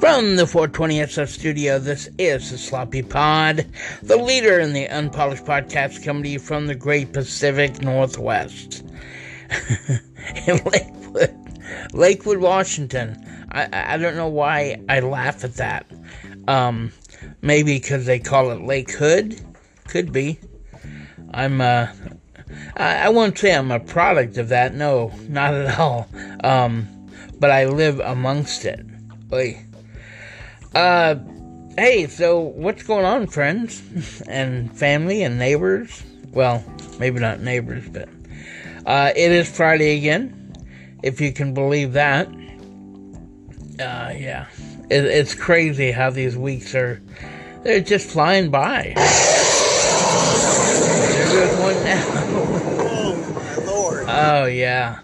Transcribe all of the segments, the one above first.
From the 420SF studio, this is the Sloppy Pod, the leader in the unpolished podcast you from the great Pacific Northwest. in Lakewood, Lakewood, Washington. I, I don't know why I laugh at that. Um, maybe because they call it Lake Hood. Could be. I'm, uh, I, I won't say I'm a product of that. No, not at all. Um, but I live amongst it. Oy. Uh, hey, so what's going on, friends and family and neighbors? Well, maybe not neighbors, but uh, it is Friday again, if you can believe that. Uh, yeah, it, it's crazy how these weeks are. They're just flying by. There goes one now. Oh, my lord. Oh yeah.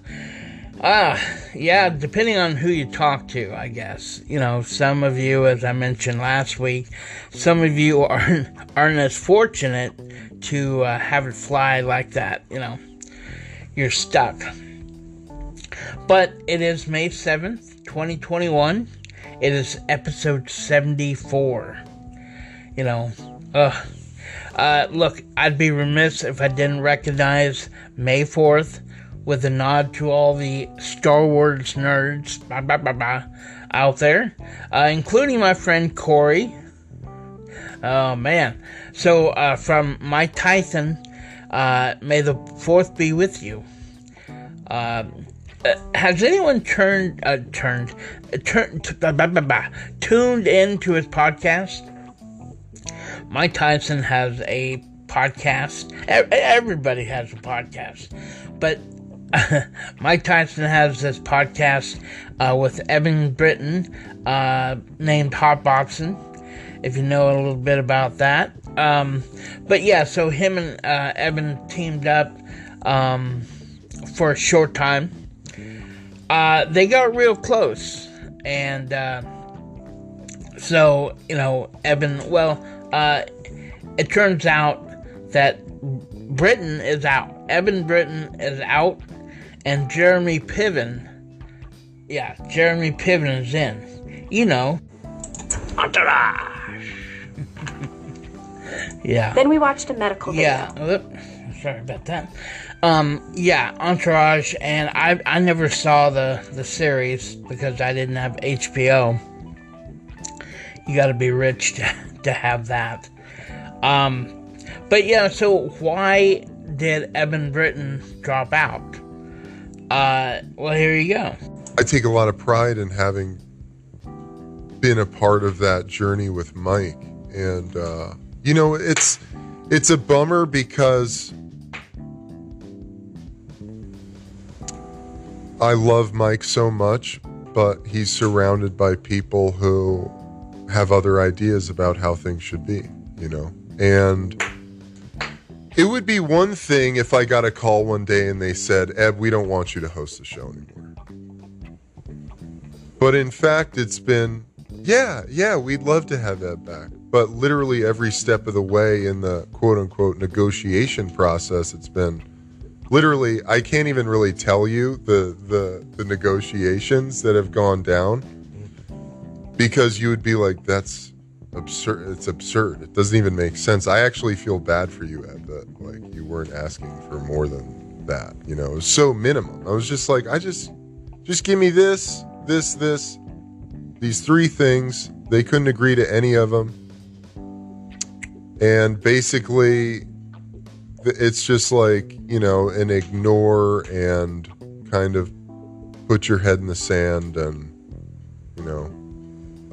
Ah, yeah, depending on who you talk to, I guess. You know, some of you, as I mentioned last week, some of you aren't, aren't as fortunate to uh, have it fly like that. You know, you're stuck. But it is May 7th, 2021. It is episode 74. You know, ugh. Uh, look, I'd be remiss if I didn't recognize May 4th with a nod to all the Star Wars nerds bah, bah, bah, out there, uh, including my friend Corey. Oh man! So uh, from Mike Tyson, uh, may the fourth be with you. Uh, uh, has anyone turned uh, turned uh, turned bah, tuned into his podcast? Mike Tyson has a podcast. Everybody has a podcast, but Mike Tyson has this podcast uh, with Eben Britton uh, named Hotboxing. If you know a little bit about that, um, but yeah, so him and uh, Eben teamed up um, for a short time. Uh, they got real close, and uh, so you know, Eben. Well, uh, it turns out that Britton is out. Eben Britton is out, and Jeremy Piven. Yeah, Jeremy Piven is in. You know, Entourage. yeah. Then we watched a medical video. Yeah. Oop, sorry about that. Um, yeah, Entourage, and I I never saw the the series because I didn't have HBO. You got to be rich to to have that. Um, but yeah, so why did Eben Britton drop out? Uh, well, here you go. I take a lot of pride in having been a part of that journey with Mike, and uh, you know, it's it's a bummer because I love Mike so much, but he's surrounded by people who have other ideas about how things should be, you know, and. It would be one thing if I got a call one day and they said, Eb, we don't want you to host the show anymore. But in fact, it's been, yeah, yeah, we'd love to have Eb back. But literally every step of the way in the quote unquote negotiation process, it's been literally, I can't even really tell you the, the, the negotiations that have gone down because you would be like, that's absurd. It's absurd. It doesn't even make sense. I actually feel bad for you, Ed, that like you weren't asking for more than that. You know, it was so minimum. I was just like, I just, just give me this, this, this, these three things. They couldn't agree to any of them, and basically, it's just like you know, an ignore and kind of put your head in the sand and you know.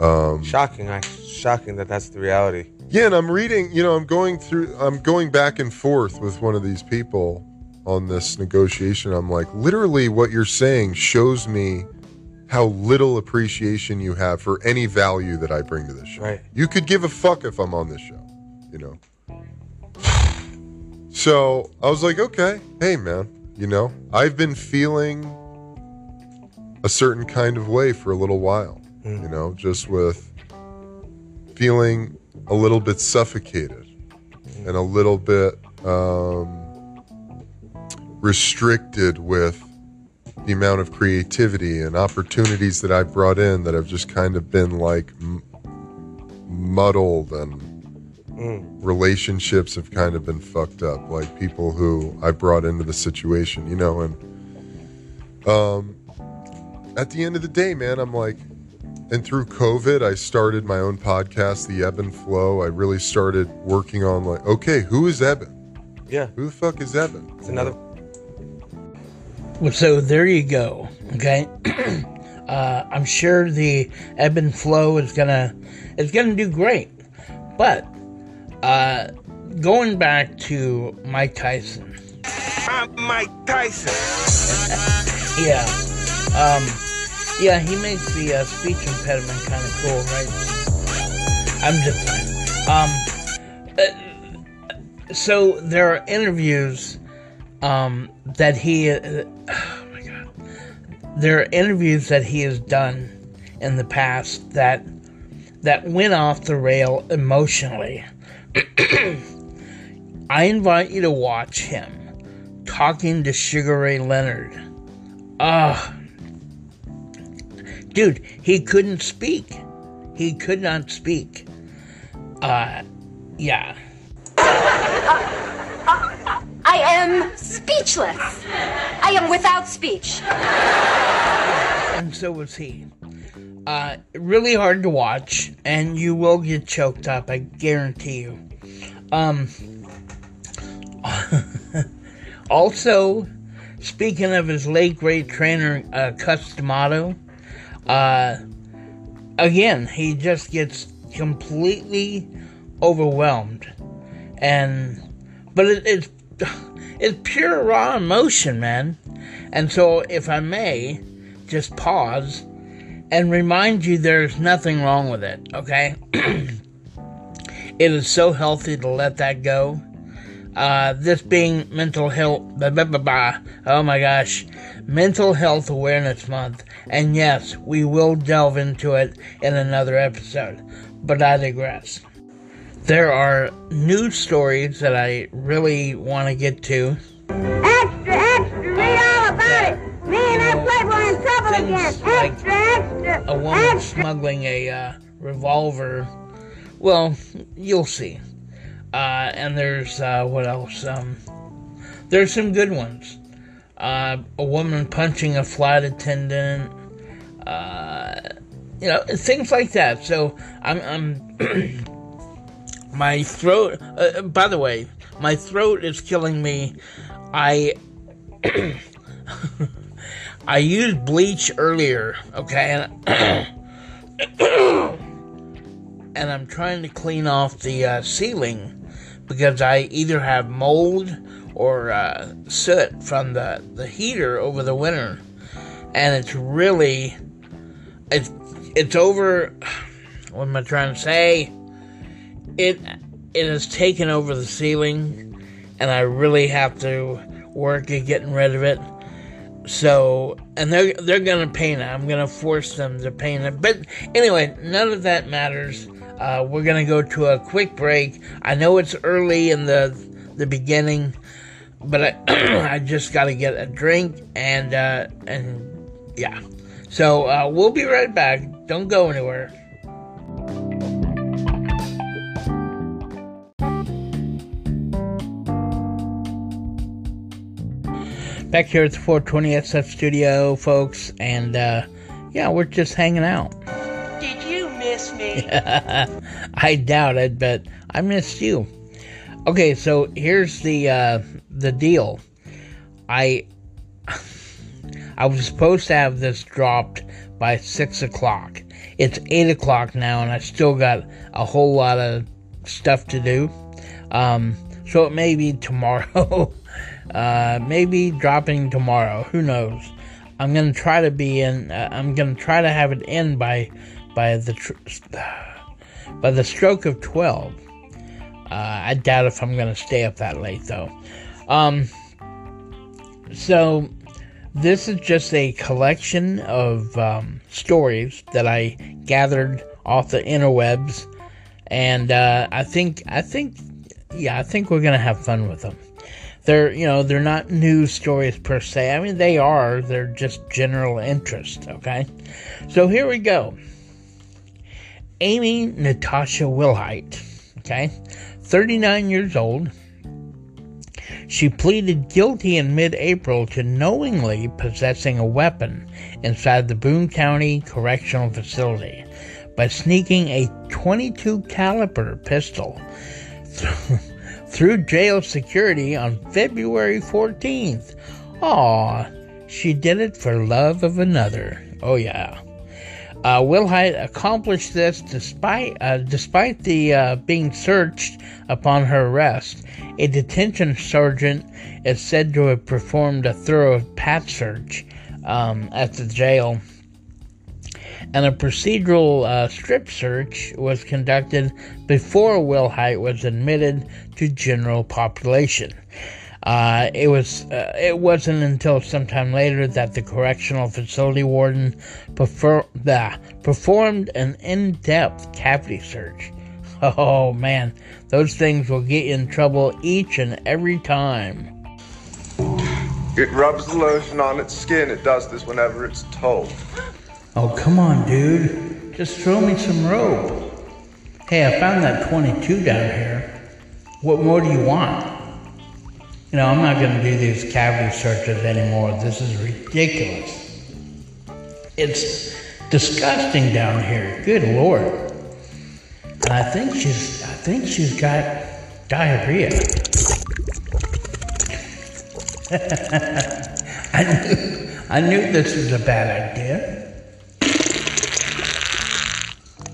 Um, Shocking. I shocking that that's the reality. Yeah, and I'm reading, you know, I'm going through, I'm going back and forth with one of these people on this negotiation. I'm like, literally, what you're saying shows me how little appreciation you have for any value that I bring to this show. Right. You could give a fuck if I'm on this show, you know? So I was like, okay, hey, man, you know, I've been feeling a certain kind of way for a little while, you know, just with feeling a little bit suffocated and a little bit um, restricted with the amount of creativity and opportunities that I've brought in that have just kind of been like m- muddled and relationships have kind of been fucked up. Like people who I brought into the situation, you know, and um, at the end of the day, man, I'm like, and through COVID, I started my own podcast, The Ebb and Flow. I really started working on like, okay, who is Eben? Yeah, Who the fuck is Eben? it's another. Well, so there you go. Okay, uh, I'm sure the ebb and flow is gonna is gonna do great, but uh, going back to Mike Tyson, I'm Mike Tyson. yeah, um, yeah, he makes the uh, speech impediment kind of cool, right? I'm just playing. Um, uh, so there are interviews um, that he. Uh, oh my god, there are interviews that he has done in the past that that went off the rail emotionally. I invite you to watch him talking to Sugar Ray Leonard. Ah, dude, he couldn't speak. He could not speak. Uh, yeah. I am speechless. I am without speech. and so was he. Uh, really hard to watch, and you will get choked up. I guarantee you. Um. also, speaking of his late great trainer uh, Cus D'Amato, uh, again he just gets completely overwhelmed, and but it, it's it's pure raw emotion, man. And so, if I may, just pause and remind you there's nothing wrong with it, okay? it is so healthy to let that go. Uh, this being mental health, blah, blah, blah, blah. oh my gosh, Mental Health Awareness Month. And yes, we will delve into it in another episode, but I digress. There are news stories that I really want to get to. Extra, extra, read all about it. Me and that playboy in trouble again. Things like Extra, extra, a woman extra. smuggling a uh, revolver. Well, you'll see. Uh, and there's uh, what else? Um, there's some good ones. Uh, a woman punching a flight attendant. Uh, you know, things like that. So I'm, I'm my throat. Uh, by the way, my throat is killing me. I I used bleach earlier, okay, and, and I'm trying to clean off the uh, ceiling because I either have mold or uh, soot from the, the heater over the winter, and it's really it's it's over. What am I trying to say? It it has taken over the ceiling, and I really have to work at getting rid of it. So, and they're they're gonna paint it. I'm gonna force them to paint it. But anyway, none of that matters. Uh, we're gonna go to a quick break. I know it's early in the the beginning, but I I just got to get a drink and uh, and yeah. So uh, we'll be right back. Don't go anywhere. Back here at the 420 SF studio, folks, and uh, yeah, we're just hanging out. Miss me? I doubt it, but I missed you. Okay, so here's the uh, the deal. I I was supposed to have this dropped by six o'clock. It's eight o'clock now, and I still got a whole lot of stuff to do. Um, so it may be tomorrow. uh, maybe dropping tomorrow. Who knows? I'm gonna try to be in. Uh, I'm gonna try to have it in by by the tr- by the stroke of twelve. Uh, I doubt if I'm gonna stay up that late though. Um, so this is just a collection of um, stories that I gathered off the interwebs, and uh, I think I think yeah I think we're gonna have fun with them. they're you know they're not news stories per se. I mean they are. They're just general interest. Okay, so here we go. Amy Natasha Wilhite. Okay, 39 years old. She pleaded guilty in mid April to knowingly possessing a weapon inside the Boone County Correctional Facility by sneaking a 22 caliber pistol through jail security on February 14th. Aw, she did it for love of another. Oh yeah. Uh, Wilhite accomplished this despite uh, despite the uh, being searched upon her arrest. A detention sergeant is said to have performed a thorough pat search um, at the jail, and a procedural uh, strip search was conducted before Wilhite was admitted to general population. Uh, it was uh, it wasn't until sometime later that the correctional facility warden prefer- uh, performed an in-depth cavity search. Oh man, those things will get you in trouble each and every time. It rubs the lotion on its skin. It does this whenever it's told. Oh come on, dude, just throw me some rope. Hey, I found that 22 down here. What more do you want? You know, I'm not going to do these cavity searches anymore. This is ridiculous. It's disgusting down here. Good lord. I think she's I think she's got diarrhea. I knew I knew this was a bad idea.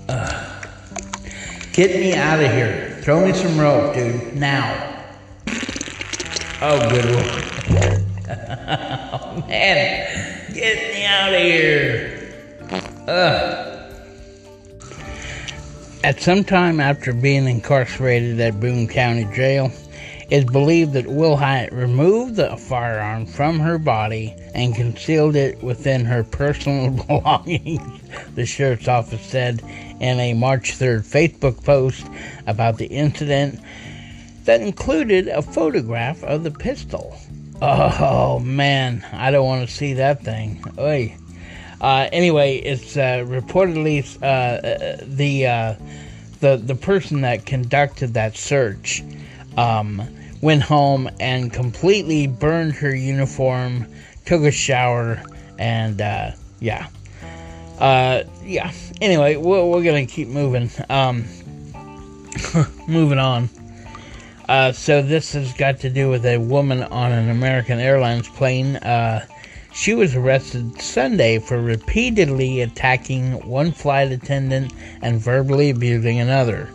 Uh, get me out of here. Throw me some rope, dude. Now. Oh, good lord. oh, man. Get me out of here. Ugh. At some time after being incarcerated at Boone County Jail, it's believed that Wilhite removed the firearm from her body and concealed it within her personal belongings, the sheriff's office said in a March 3rd Facebook post about the incident that included a photograph of the pistol. Oh man, I don't want to see that thing. Oy. Uh, anyway, it's uh, reportedly uh, the uh, the the person that conducted that search um, went home and completely burned her uniform, took a shower, and uh, yeah, uh, yeah. Anyway, we're, we're gonna keep moving. Um, moving on. Uh, so this has got to do with a woman on an American Airlines plane. Uh, she was arrested Sunday for repeatedly attacking one flight attendant and verbally abusing another.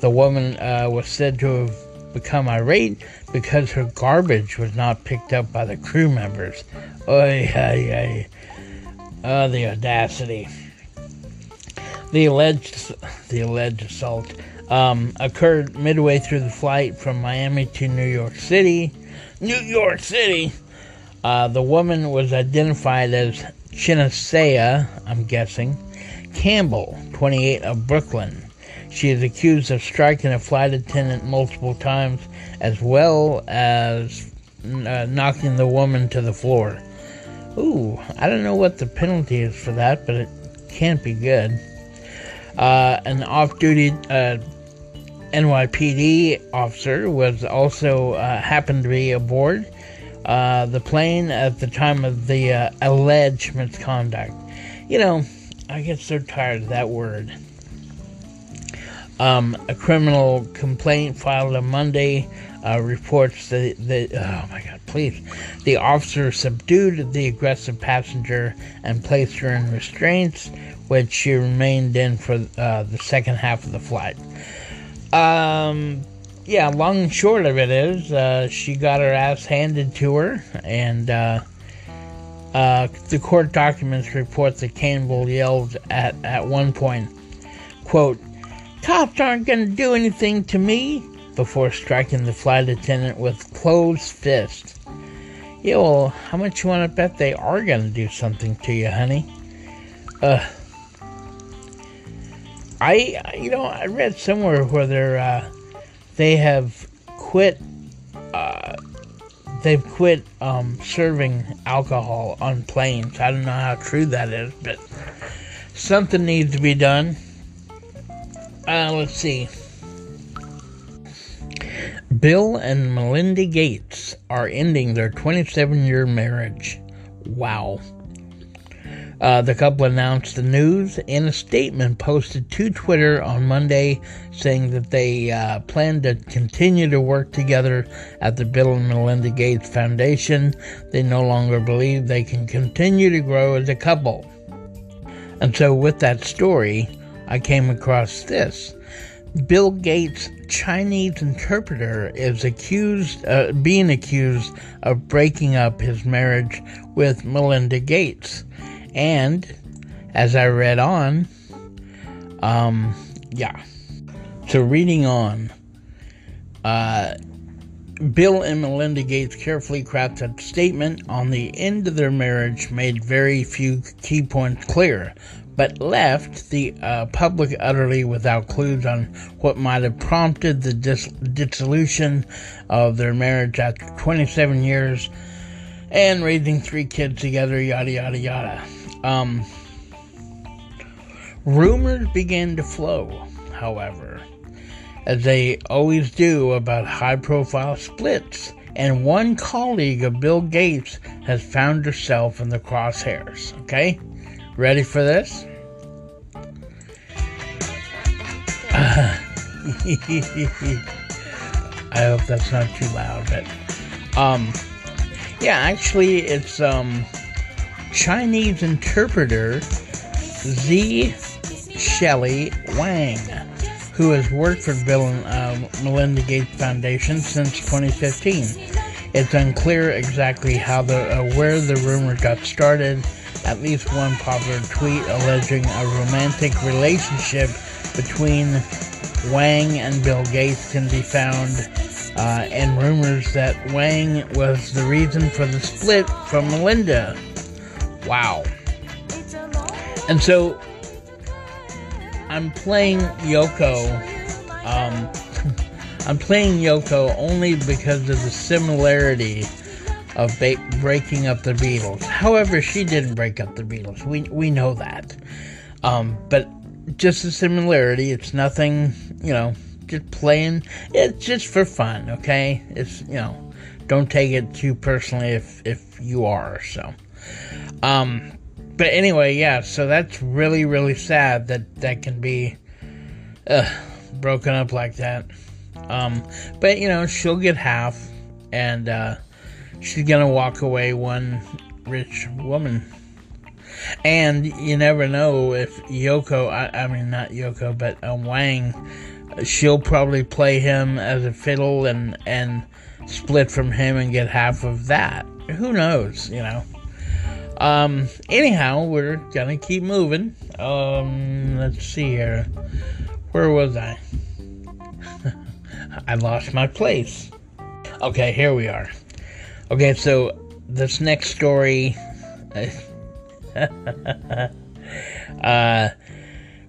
The woman uh, was said to have become irate because her garbage was not picked up by the crew members. Oy. Oh, the audacity. The alleged, the alleged assault um, occurred midway through the flight from Miami to New York City. New York City! Uh, the woman was identified as Chinasea, I'm guessing, Campbell, 28, of Brooklyn. She is accused of striking a flight attendant multiple times as well as uh, knocking the woman to the floor. Ooh, I don't know what the penalty is for that, but it can't be good. Uh, an off duty uh, NYPD officer was also uh, happened to be aboard uh, the plane at the time of the uh, alleged misconduct. You know, I get so tired of that word. Um, a criminal complaint filed on Monday uh, reports that, that, oh my god, please, the officer subdued the aggressive passenger and placed her in restraints, which she remained in for uh, the second half of the flight. Um, yeah, long and short of it is, uh, she got her ass handed to her, and uh, uh, the court documents report that Campbell yelled at at one point, "quote Cops aren't going to do anything to me," before striking the flight attendant with closed fist. Yeah, well, how much you want to bet they are going to do something to you, honey? Uh, I, you know, I read somewhere where they're, uh, they have quit uh, they've quit um, serving alcohol on planes. I don't know how true that is, but something needs to be done. Uh, let's see. Bill and Melinda Gates are ending their 27 year marriage. Wow. Uh, the couple announced the news in a statement posted to Twitter on Monday, saying that they uh, plan to continue to work together at the Bill and Melinda Gates Foundation. They no longer believe they can continue to grow as a couple. And so, with that story, I came across this. Bill Gates' Chinese interpreter is accused, uh, being accused of breaking up his marriage with Melinda Gates. And as I read on, um, yeah. So reading on, uh, Bill and Melinda Gates carefully crafted a statement on the end of their marriage made very few key points clear, but left the uh, public utterly without clues on what might have prompted the dis- dissolution of their marriage after 27 years and raising three kids together, yada yada yada. Um, rumors began to flow, however, as they always do about high profile splits, and one colleague of Bill Gates has found herself in the crosshairs. Okay? Ready for this? I hope that's not too loud, but um yeah, actually it's um Chinese interpreter Z. Shelley Wang, who has worked for Bill and uh, Melinda Gates Foundation since 2015. It's unclear exactly how the uh, where the rumor got started. At least one popular tweet alleging a romantic relationship between Wang and Bill Gates can be found, uh, and rumors that Wang was the reason for the split from Melinda. Wow. And so I'm playing Yoko. Um, I'm playing Yoko only because of the similarity of ba- breaking up the Beatles. However, she didn't break up the Beatles. We we know that. Um, but just the similarity. It's nothing. You know, just playing. It's just for fun. Okay. It's you know, don't take it too personally if if you are. So. Um, but anyway, yeah, so that's really, really sad that that can be uh, broken up like that. Um, but you know, she'll get half, and uh, she's gonna walk away one rich woman. And you never know if Yoko, I, I mean, not Yoko, but Wang, she'll probably play him as a fiddle and, and split from him and get half of that. Who knows, you know? Um, anyhow, we're gonna keep moving. Um, let's see here. Where was I? I lost my place. Okay, here we are. Okay, so this next story. uh,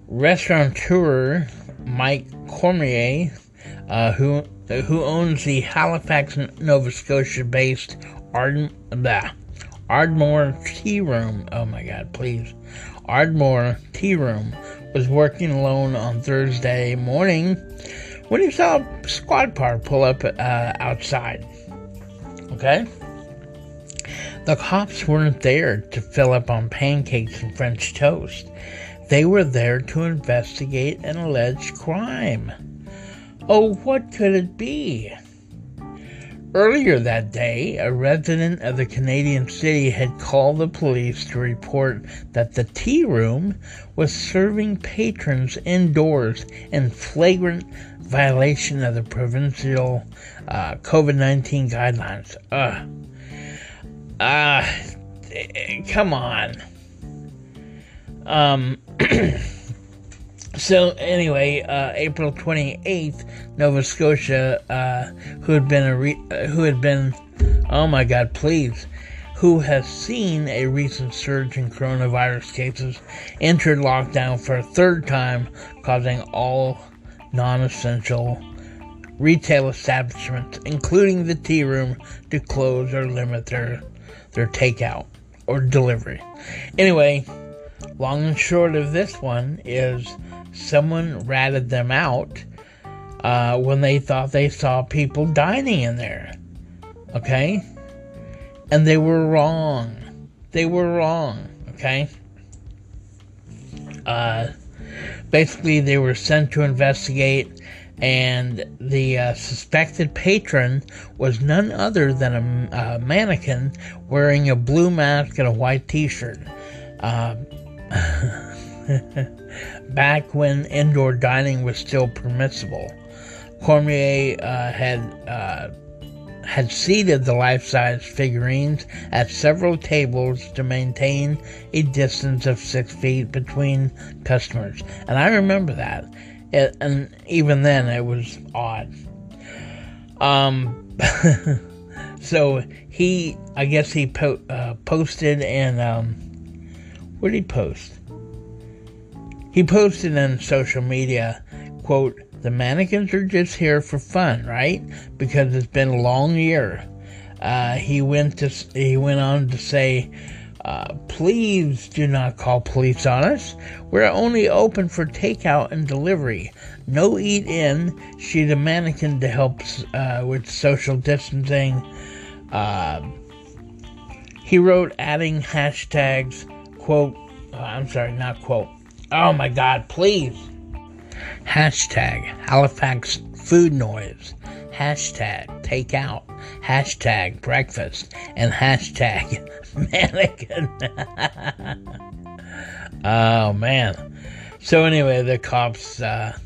restaurateur Mike Cormier, uh, who who owns the Halifax, Nova Scotia-based Arden, blah, Ardmore Tea Room. Oh my God, please. Ardmore Tea Room was working alone on Thursday morning when he saw a squad car pull up uh, outside. Okay? The cops weren't there to fill up on pancakes and French toast. They were there to investigate an alleged crime. Oh, what could it be? Earlier that day, a resident of the Canadian city had called the police to report that the tea room was serving patrons indoors in flagrant violation of the provincial uh, COVID 19 guidelines. Ugh. Uh, come on. Um, so anyway, uh, April 28th, Nova Scotia, uh, who had been a re- uh, who had been, oh my God, please, who has seen a recent surge in coronavirus cases, entered lockdown for a third time, causing all non-essential retail establishments, including the tea room, to close or limit their their takeout or delivery. Anyway, long and short of this one is someone ratted them out uh, when they thought they saw people dining in there. Okay? And they were wrong. They were wrong. Okay? Uh, basically, they were sent to investigate, and the uh, suspected patron was none other than a, a, mannequin wearing a blue mask and a white t shirt. Back when indoor dining was still permissible. Cormier uh, had uh, had seated the life-size figurines at several tables to maintain a distance of six feet between customers, and I remember that. It, and even then, it was odd. Um, so he, I guess he po- uh, posted and um, what did he post? He posted on social media, quote, the mannequins are just here for fun, right? Because it's been a long year. Uh, he went to he went on to say, uh, "Please do not call police on us. We're only open for takeout and delivery. No eat in." She's a mannequin to help uh, with social distancing. Uh, he wrote, adding hashtags, quote, oh, I'm sorry, not quote. Oh my God, please hashtag Halifax food noise, hashtag takeout, hashtag breakfast, and hashtag mannequin. oh man. So anyway, the cops. Uh,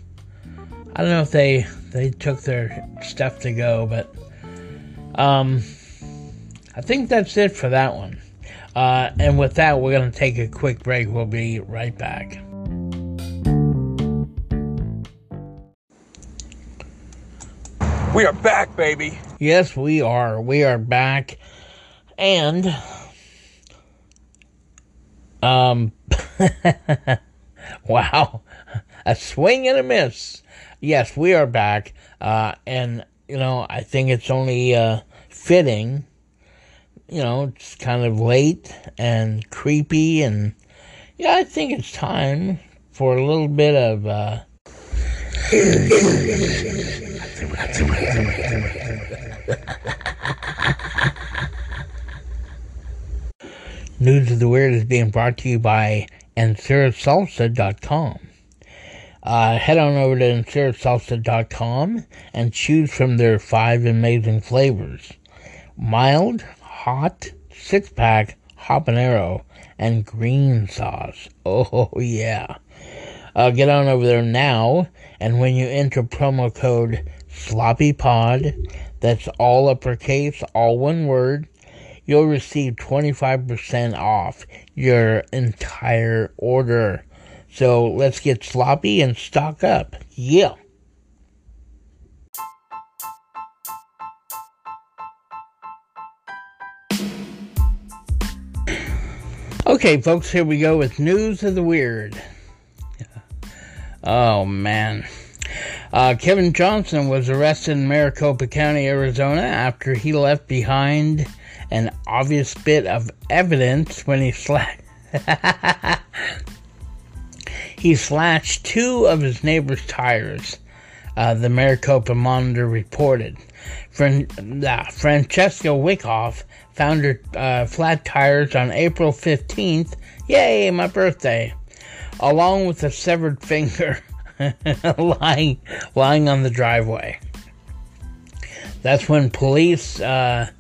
I don't know if they they took their stuff to go, but um, I think that's it for that one. Uh, and with that, we're going to take a quick break. We'll be right back. We are back, baby. Yes, we are. We are back. And um wow. A swing and a miss. Yes, we are back. Uh and you know, I think it's only uh fitting. You know, it's kind of late and creepy and yeah, I think it's time for a little bit of uh News of the Weird is being brought to you by EnceraSalsa.com. Uh, head on over to EnceraSalsa.com and choose from their five amazing flavors mild, hot, six pack, habanero, and green sauce. Oh, yeah. Uh, get on over there now, and when you enter promo code SloppyPod, that's all uppercase, all one word, you'll receive 25% off your entire order. So let's get sloppy and stock up. Yeah. Okay, folks, here we go with news of the weird. Oh, man. Uh, Kevin Johnson was arrested in Maricopa County, Arizona, after he left behind an obvious bit of evidence when he slashed. he slashed two of his neighbor's tires. Uh, the Maricopa Monitor reported. Fran- uh, Francesca Wyckoff found her uh, flat tires on April 15th. Yay, my birthday! Along with a severed finger lying, lying on the driveway. That's when police uh,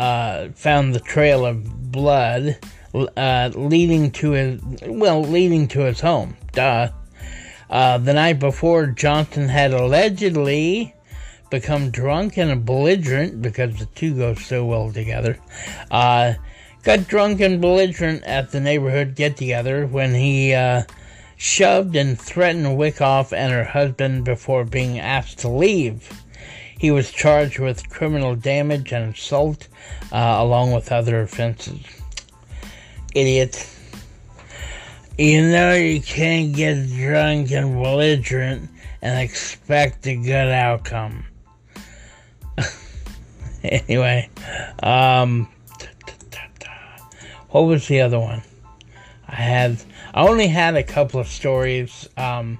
uh, found the trail of blood uh, leading to his, well, leading to his home. Duh. Uh, the night before, Johnson had allegedly become drunk and belligerent because the two go so well together. Uh, got drunk and belligerent at the neighborhood get together when he uh, shoved and threatened Wyckoff and her husband before being asked to leave. He was charged with criminal damage and assault, uh, along with other offenses. Idiot. You know you can't get drunk and belligerent and expect a good outcome. anyway, um, what was the other one? I had, I only had a couple of stories, um,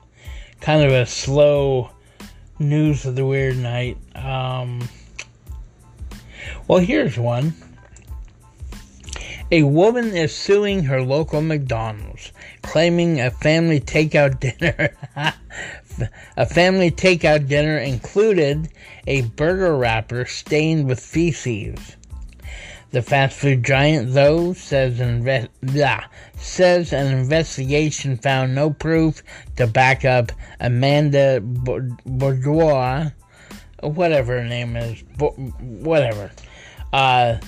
kind of a slow news of the weird night. Um, well, here's one. A woman is suing her local McDonald's, claiming a family takeout dinner. A family takeout dinner included a burger wrapper stained with feces. The fast food giant, though, says, inve- blah, says an investigation found no proof to back up Amanda Bourgeois, whatever her name is, whatever. Uh,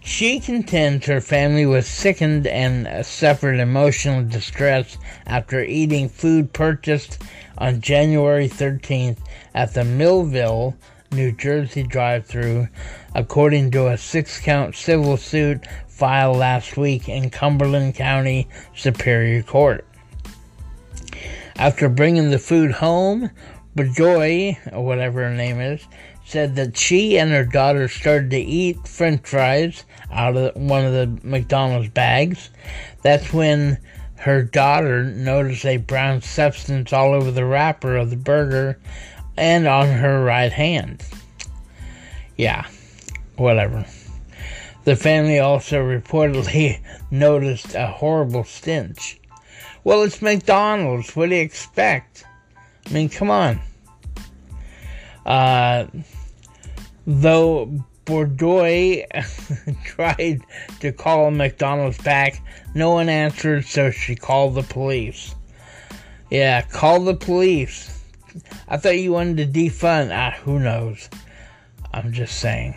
she contends her family was sickened and suffered emotional distress after eating food purchased on January 13th at the Millville, New Jersey drive through, according to a six count civil suit filed last week in Cumberland County Superior Court. After bringing the food home, Bejoy, or whatever her name is, said that she and her daughter started to eat french fries out of one of the McDonald's bags. That's when her daughter noticed a brown substance all over the wrapper of the burger and on her right hand. Yeah, whatever. The family also reportedly noticed a horrible stench. Well, it's McDonald's. What do you expect? I mean, come on. Uh, though Bordeaux tried to call McDonald's back, no one answered, so she called the police. Yeah, call the police. I thought you wanted to defund. Ah, who knows? I'm just saying.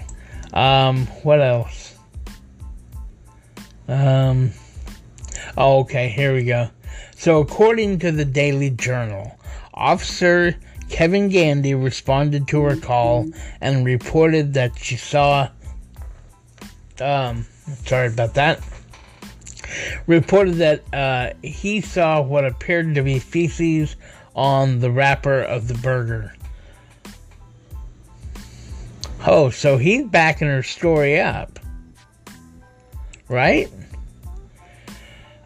Um, what else? Um, oh, okay, here we go. So, according to the Daily Journal, Officer Kevin Gandy responded to her call and reported that she saw. Um, sorry about that. Reported that uh, he saw what appeared to be feces on the wrapper of the burger. Oh, so he's backing her story up. Right?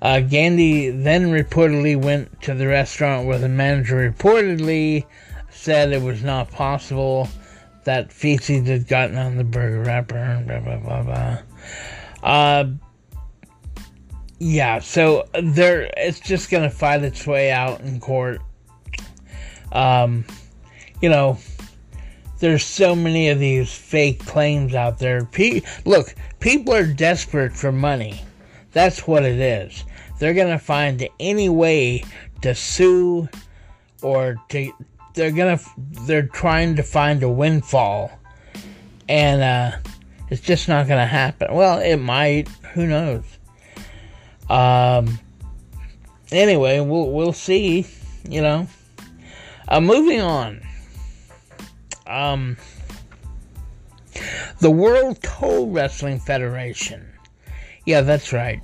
Uh, Gandy then reportedly went to the restaurant where the manager reportedly said it was not possible that feces had gotten on the burger wrapper, blah, blah, blah, blah. Uh, yeah, so there, it's just gonna fight its way out in court. Um, you know, there's so many of these fake claims out there. Pe- look, people are desperate for money. That's what it is. They're gonna find any way to sue or to they're gonna they're trying to find a windfall, and uh, it's just not gonna happen. Well, it might. Who knows? Um. Anyway, we'll we'll see. You know. Uh, moving on. Um. The World Toe Wrestling Federation. Yeah, that's right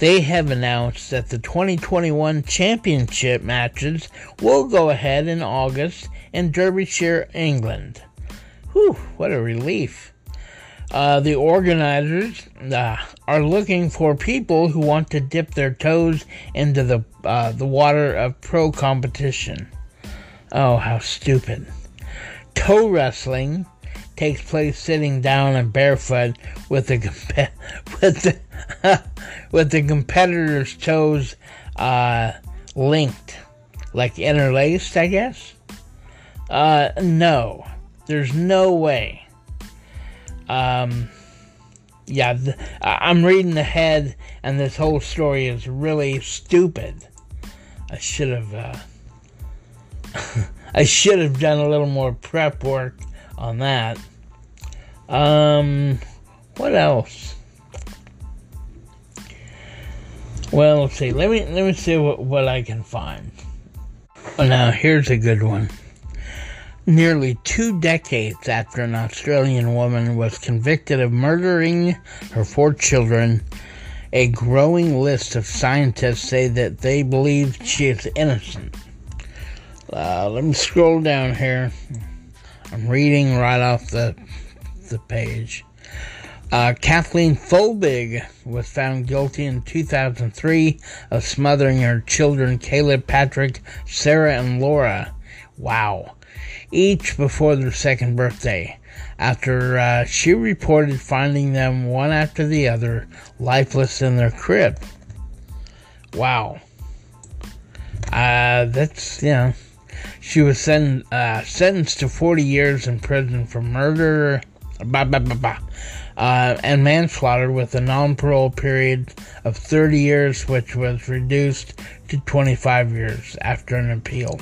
they have announced that the 2021 championship matches will go ahead in August in Derbyshire, England. Whew, what a relief. Uh, the organizers uh, are looking for people who want to dip their toes into the uh, the water of pro competition. Oh, how stupid! Toe wrestling takes place sitting down and barefoot with the with the with the competitor's toes uh, linked, like interlaced, I guess. Uh, no, there's no way. Um, yeah, th- I'm reading ahead, and this whole story is really stupid. I should have. Uh, I should have done a little more prep work on that. Um, what else? Well, let's see. Let me let me see what, what I can find. Now here's a good one. Nearly two decades after an Australian woman was convicted of murdering her four children, a growing list of scientists say that they believe she is innocent. Uh, let me scroll down here. I'm reading right off the the page. Uh, Kathleen Folbig was found guilty in 2003 of smothering her children, Caleb, Patrick, Sarah, and Laura. Wow. Each before their second birthday. After uh, she reported finding them one after the other lifeless in their crib. Wow. Uh, that's, you know. She was sen- uh, sentenced to 40 years in prison for murder bah, bah, bah, uh, and manslaughter with a non parole period of 30 years, which was reduced to 25 years after an appeal.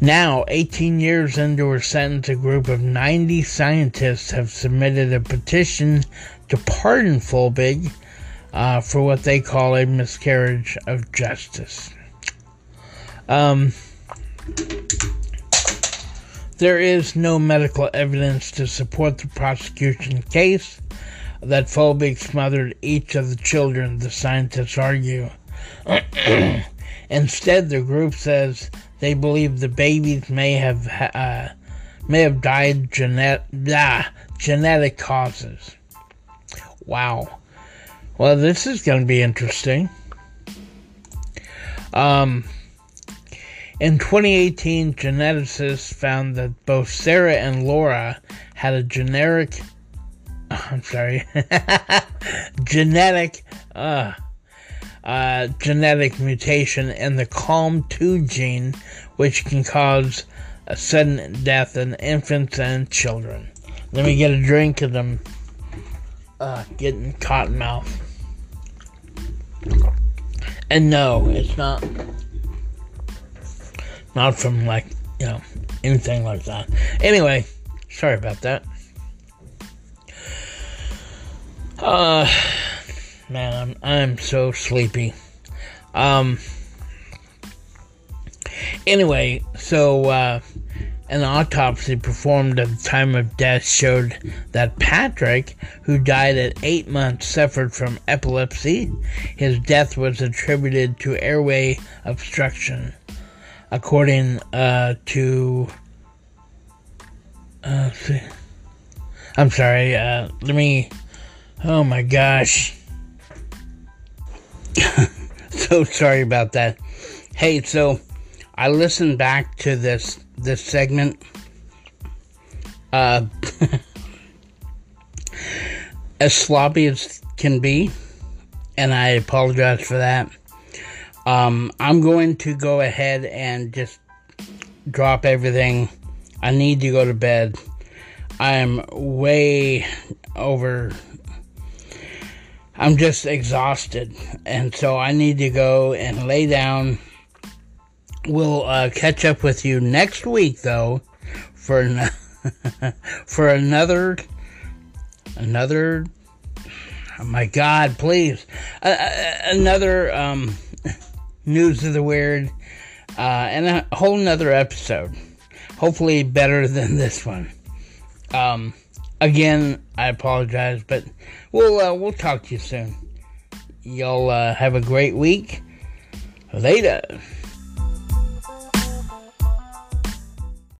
Now, 18 years into her sentence, a group of 90 scientists have submitted a petition to pardon Folbig uh, for what they call a miscarriage of justice. Um, there is no medical evidence to support the prosecution case that Folbig smothered each of the children, the scientists argue. Instead, the group says they believe the babies may have uh, may have died genet- genetic causes. Wow. Well, this is going to be interesting. Um, in 2018, geneticists found that both Sarah and Laura had a generic, I'm sorry, genetic, uh, uh, genetic mutation in the CALM2 gene, which can cause a sudden death in infants and children. Let me get a drink of them uh, getting cotton mouth. And no, it's not not from like, you know, anything like that. Anyway, sorry about that. Uh man, I'm I'm so sleepy. Um anyway, so uh an autopsy performed at the time of death showed that Patrick, who died at eight months, suffered from epilepsy. His death was attributed to airway obstruction according uh, to. Uh, I'm sorry. Uh, let me. Oh my gosh. so sorry about that. Hey, so I listened back to this this segment. Uh, as sloppy as can be, and I apologize for that. Um, I'm going to go ahead and just drop everything. I need to go to bed. I'm way over. I'm just exhausted. And so I need to go and lay down. We'll uh, catch up with you next week, though, for, an- for another. Another. Oh my God, please. Uh, another. Um, News of the Weird, uh, and a whole nother episode. Hopefully, better than this one. Um, again, I apologize, but we'll uh, we'll talk to you soon. Y'all uh, have a great week. Later.